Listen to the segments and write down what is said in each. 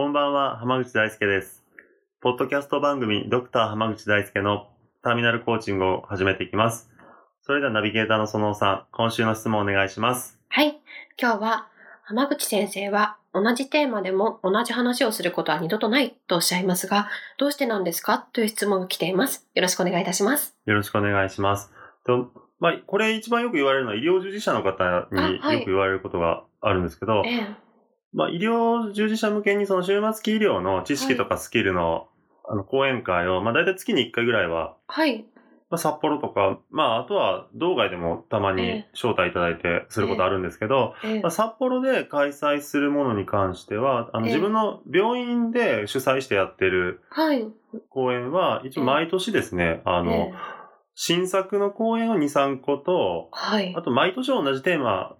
こんばんは、浜口大輔です。ポッドキャスト番組、ドクター浜口大輔のターミナルコーチングを始めていきます。それではナビゲーターの園尾さん、今週の質問お願いします。はい今日は浜口先生は同じテーマでも同じ話をすることは二度とないとおっしゃいますがどうしてなんですか？という質問が来ていますよろしくお願いいたしますよろしくお願いします。とまあ、これ一番よく言われるのは医療従事者の方によく言われることがあるんですけど、ええまあ、医療従事者向けにその終末期医療の知識とかスキルの,、あの講演会を、まあ、大体月に1回ぐらいははい。まあ、札幌とか、まあ、あとは道外でもたまにええ。招待いただいてすることあるんですけど、ええ。まあ、札幌で開催するものに関しては、あのええ。自分の病院で主催してやってるはい。講演は、一応毎年ですね、あの、ええ。新作の講演を2、3個と、はい。あと毎年同じテーマ、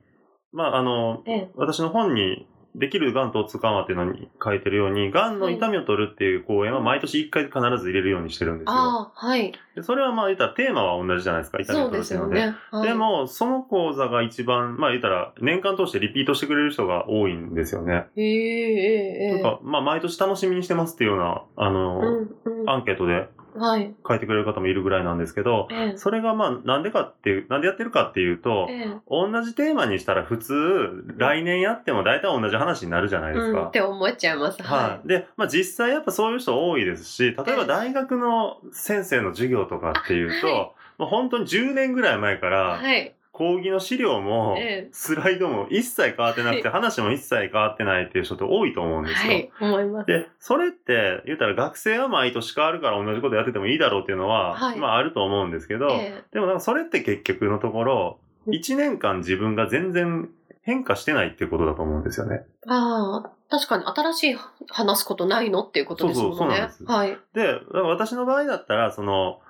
まあ、あの、ええ。私の本に、できるがんと痛緩和っていうのに書いてるように、がんの痛みを取るっていう講演は毎年1回必ず入れるようにしてるんですよ。ああはいでそれはまあ言ったらテーマは同じじゃないですか、痛みを取るっていうので。すよね、はいでも、その講座が一番、まあ言ったら、年間通してリピートしてくれる人が多いんですよね。ええええええなんか、まあ毎年楽しみにしてますっていうような、あの、うんうんアンケートではい書いてくれる方もいるぐらいなんですけど、ええそれがまあなんでかっていう、なんでやってるかっていうと、ええ同じテーマにしたら普通、来年やっても大体同じ話になるじゃないですうん、かっ。て思っちゃいます。はい。で、まあ実際やっぱそういう人多いですし、例えば大学の先生の授業とかっていうと、あはいもう本当に10年ぐらい前から、はい。講義の資料も、ええスライドも一切変わってなくて、話も一切変わってないっていう人って多いと思うんですよ。はい。思います。で、それって、言ったら学生は毎年変わるから同じことやっててもいいだろうっていうのは、はいまああると思うんですけど、えでもなんかそれって結局のところ、うん1年間自分が全然変化してないっていうことだと思うんですよね。えああ、確かに新しい話すことないのっていうことですもんね。そうそうそうなんですはい。で、私の場合だったら、その、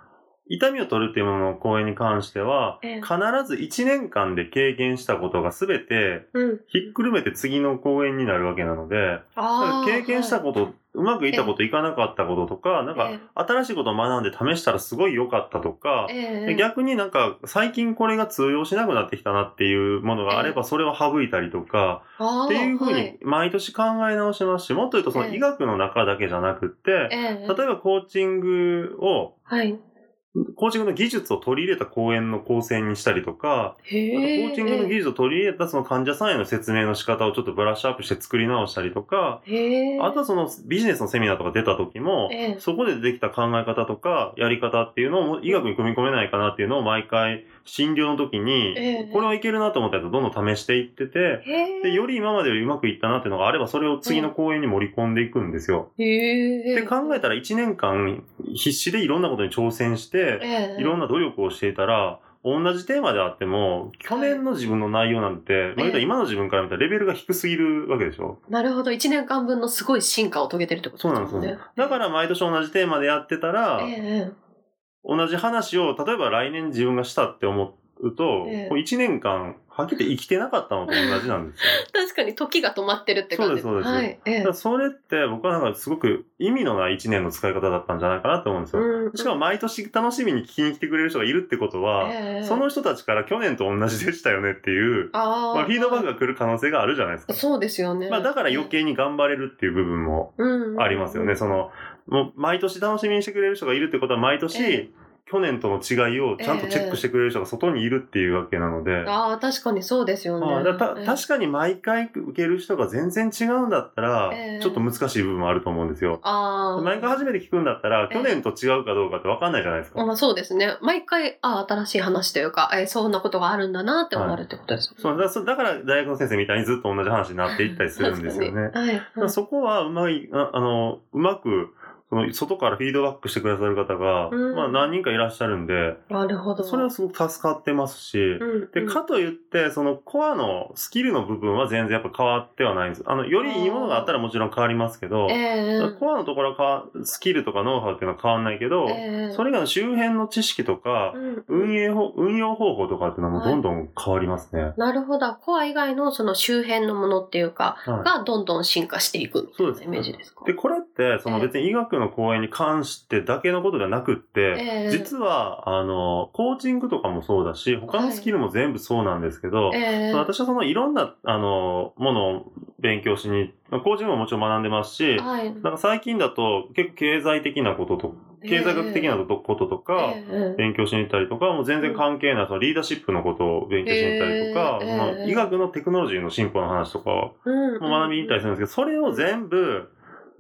痛みを取るっていうものの講演に関しては、ええ。必ず1年間で経験したことが全てうん。ひっくるめて次の講演になるわけなので。経験したこと、はうまくいったこと、いかなかったこととか、なんかええ新しいことを学んで試したらすごい良かったとか逆になんか最近これが通用しなくなってきたなっていうものがあればそれを省いたりとか、っていうふうはに毎年考え直しますし、もっと言うとそのええ。医学の中だけじゃなくって、ええ。例えばコーチングを、はい。コーチングの技術を取り入れた講演の構成にしたりとか。コーチングの技術を取り入れたその患者さんへの説明の仕方をちょっとブラッシュアップして作り直したりとか。あとはそのビジネスのセミナーとか出た時も、ええそこで出てきた考え方とかやり方っていうのを医学に組み込めないかなっていうのを毎回診療の時に、ええこれはいけるなと思ったやつをどんどん試していってて。で、より今までよりうまくいったなっていうのがあれば、それを次の講演に盛り込んでいくんですよ。で、考えたら1年間必死でいろんなことに挑戦して、ええいろんな努力をしていたら、同じテーマであっても、去年の自分の内容なんて、まあ言うたら今の自分から見たらレベルが低すぎるわけでしょ？なるほど。一年間分のすごい進化を遂げてるってことそうなんですよね。だから毎年同じテーマでやってたら、ええ同じ話を、例えば来年自分がしたって思うと、ええこう1年間、はっきり生きてなかったのと同じなんですよ。確かに時が止まってるって感じそうですそうですはい。それって僕はなんかすごく意味のない1年の使い方だったんじゃないかなと思うんですよ。うんしかも毎年楽しみに聞きに来てくれる人がいるってことは、ええその人たちから去年と同じでしたよねっていう、あーまあ、フィードバックが来る可能性があるじゃないですか。そうですよね。まあ、だから余計に頑張れるっていう部分もうんありますよね。その、もう毎年楽しみにしてくれる人がいるってことは毎年、え去年との違いをちゃんとチェックしてくれる人が外にいるっていうわけなので、ああ、確かにそうですよね。ああだたええ確かに毎回受ける人が全然違うんだったら、ええちょっと難しい部分もあると思うんですよ。ああ。毎回初めて聞くんだったら、ええ去年と違うかどうかって分かんないじゃないですか。まあそうですね。毎回、ああ、新しい話というか、えーそんなことがあるんだなって思われるってことですそうだそだから大学の先生みたいにずっと同じ話になっていったりするんですよね。はい。だからそこはうまい、ああの、うまく、その外からフィードバックしてくださる方が、うん。まあ何人かいらっしゃるんで、なるほど。それはすごく助かってますし、うん、で、うん。かといって、そのコアのスキルの部分は全然やっぱ変わってはないんです。あの、よりいいものがあったらもちろん変わりますけど、ええコアのところはスキルとかノウハウっていうのは変わんないけど、ええ。それ以外の周辺の知識とか、うん運営法、運用方法とかっていうのはもうどんどん変わりますね。なるほど。コア以外のその周辺のものっていうか、はい。がどんどん進化していくみたいなイメージですか？で、これって、そのええ。別に医学の講演に関してだけのことではなくって、ええ。実は、あの、コーチングとかもそうだし、他のスキルも全部そうなんですけど、ええ。私はそのいろんな、あの、ものを勉強しに、コーチングももちろん学んでますし、はい。なんか最近だと結構経済的なことと、経済学的なこととか、ええ。勉強しに行ったりとか、もう全然関係ない、そのリーダーシップのことを勉強しに行ったりとか、医学のテクノロジーの進歩の話とかも学びに行ったりするんですけど、それを全部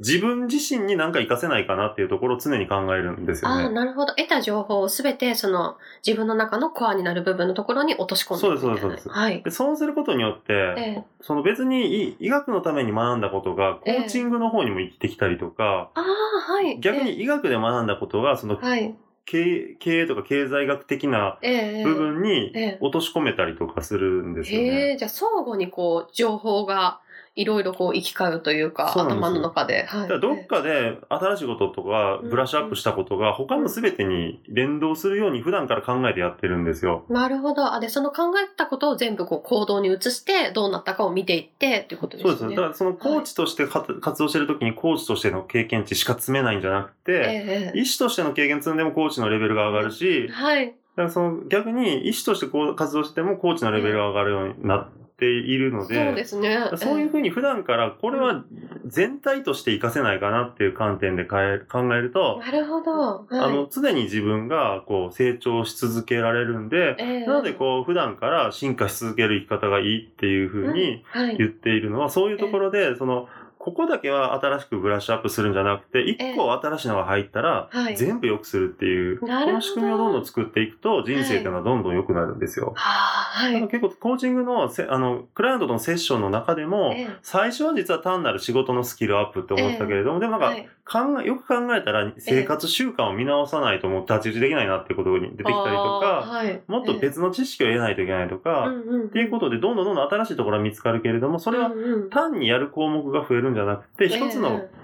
自分自身に何か活かせないかなっていうところを常に考えるんですよああ、ね。なるほど。得た情報をすべて、その、自分の中のコアになる部分のところに落とし込んでいく。そうですそうですはい。でそうすることによって、ええその別に医医学のために学んだことがコーチングの方にも生きてきたりとか、ああ、はい。逆に医学で学んだことがそのええ、はい。経営とか経済学的なええ部分にええ落とし込めたりとかするんですよね。へえ、じゃあ相互にこう、情報がいろいろこう行き交うというか、頭の中で。はいどっかで新しいこととかうんブラッシュアップしたことが他の全てに連動するように普段から考えてやってるんですよ。なるほど。あ、で、その考えたことを全部こう行動に移して、どうなったかを見ていってっていうことですね。そうですね。だからそのコーチとしてか活動してる時にコーチとしての経験値しか積めないんじゃなくて、ええ医師としての経験積んでもコーチのレベルが上がるし、はい。だからその逆に医師としてこう活動してもコーチのレベルが上がるようになっているのそうで、ですね。そういうふうに普段からこれは全体として活かせないかなっていう観点で考えると、なるほど。はい、あの、常に自分がこう成長し続けられるんで、ええなのでこう普段から進化し続ける生き方がいいっていうふうにはい。言っているのは、そういうところで、その、ここだけは新しくブラッシュアップするんじゃなくて、一個新しいのが入ったら、はい。全部良くするっていう、この仕組みをどんどん作っていくと、人生っていうのはどんどん良くなるんですよ。はい。結構コーチングのせ、あの、クライアントとのセッションの中でも、ええ。最初は実は単なる仕事のスキルアップって思ってたけれども、でもなんか、はい。考え、よく考えたら生活習慣を見直さないともう太刀打ちできないなっていうことに出てきたりとか、はい、もっと別の知識を得ないといけないとか、っていうことでどんどんどんどん新しいところが見つかるけれども、それは単にやる項目が増えるんじゃなくて、一つのえ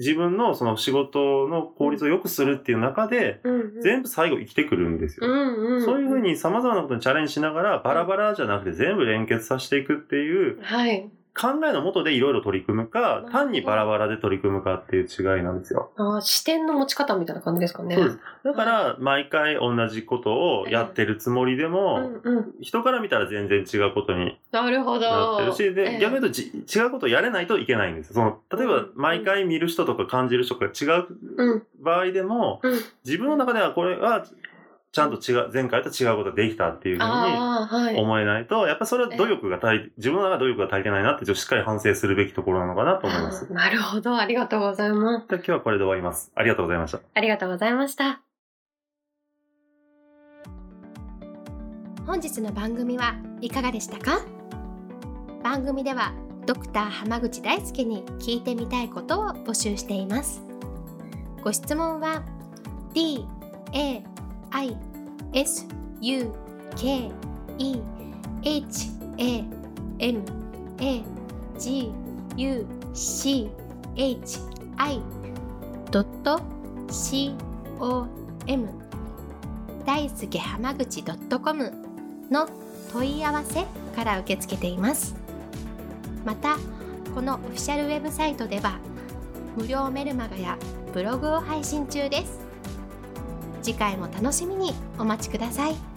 自分のその仕事の効率を良くするっていう中で、全部最後生きてくるんですよ。そういうふうに様々なことにチャレンジしながら、バラバラじゃなくて全部連結させていくっていうはい。考えのもとでいろいろ取り組むかほ、ど単にバラバラで取り組むかっていう違いなんですよ。あー視点の持ち方みたいな感じですかね。そうです。だから、毎回同じことをやってるつもりでも、うんうん。人から見たら全然違うことになるほど。なってるし、で、ええ逆に言うとじ違うことをやれないといけないんですよ。その、例えばうん、毎回見る人とか感じる人が違ううん場合でも、うん。自分の中ではこれは、ちゃんと違う、前回と違うことができたっていうふうに。思えないと、やっぱそれは努力が足り、自分の中で努力が足りてないなって、ちょっとしっかり反省するべきところなのかなと思います。なるほど。ありがとうございます。で今日はこれで終わります。ありがとうございました。ありがとうございました。本日の番組はいかがでしたか？番組ではドクター濱口大輔に聞いてみたいことを募集していますご質問は d a i s u k e h a m a g u c h i c o m 大輔濱口 .com の問い合わせから受け付けています。またこのオフィシャルウェブサイトでは無料メルマガやブログを配信中です。次回も楽しみにお待ちください。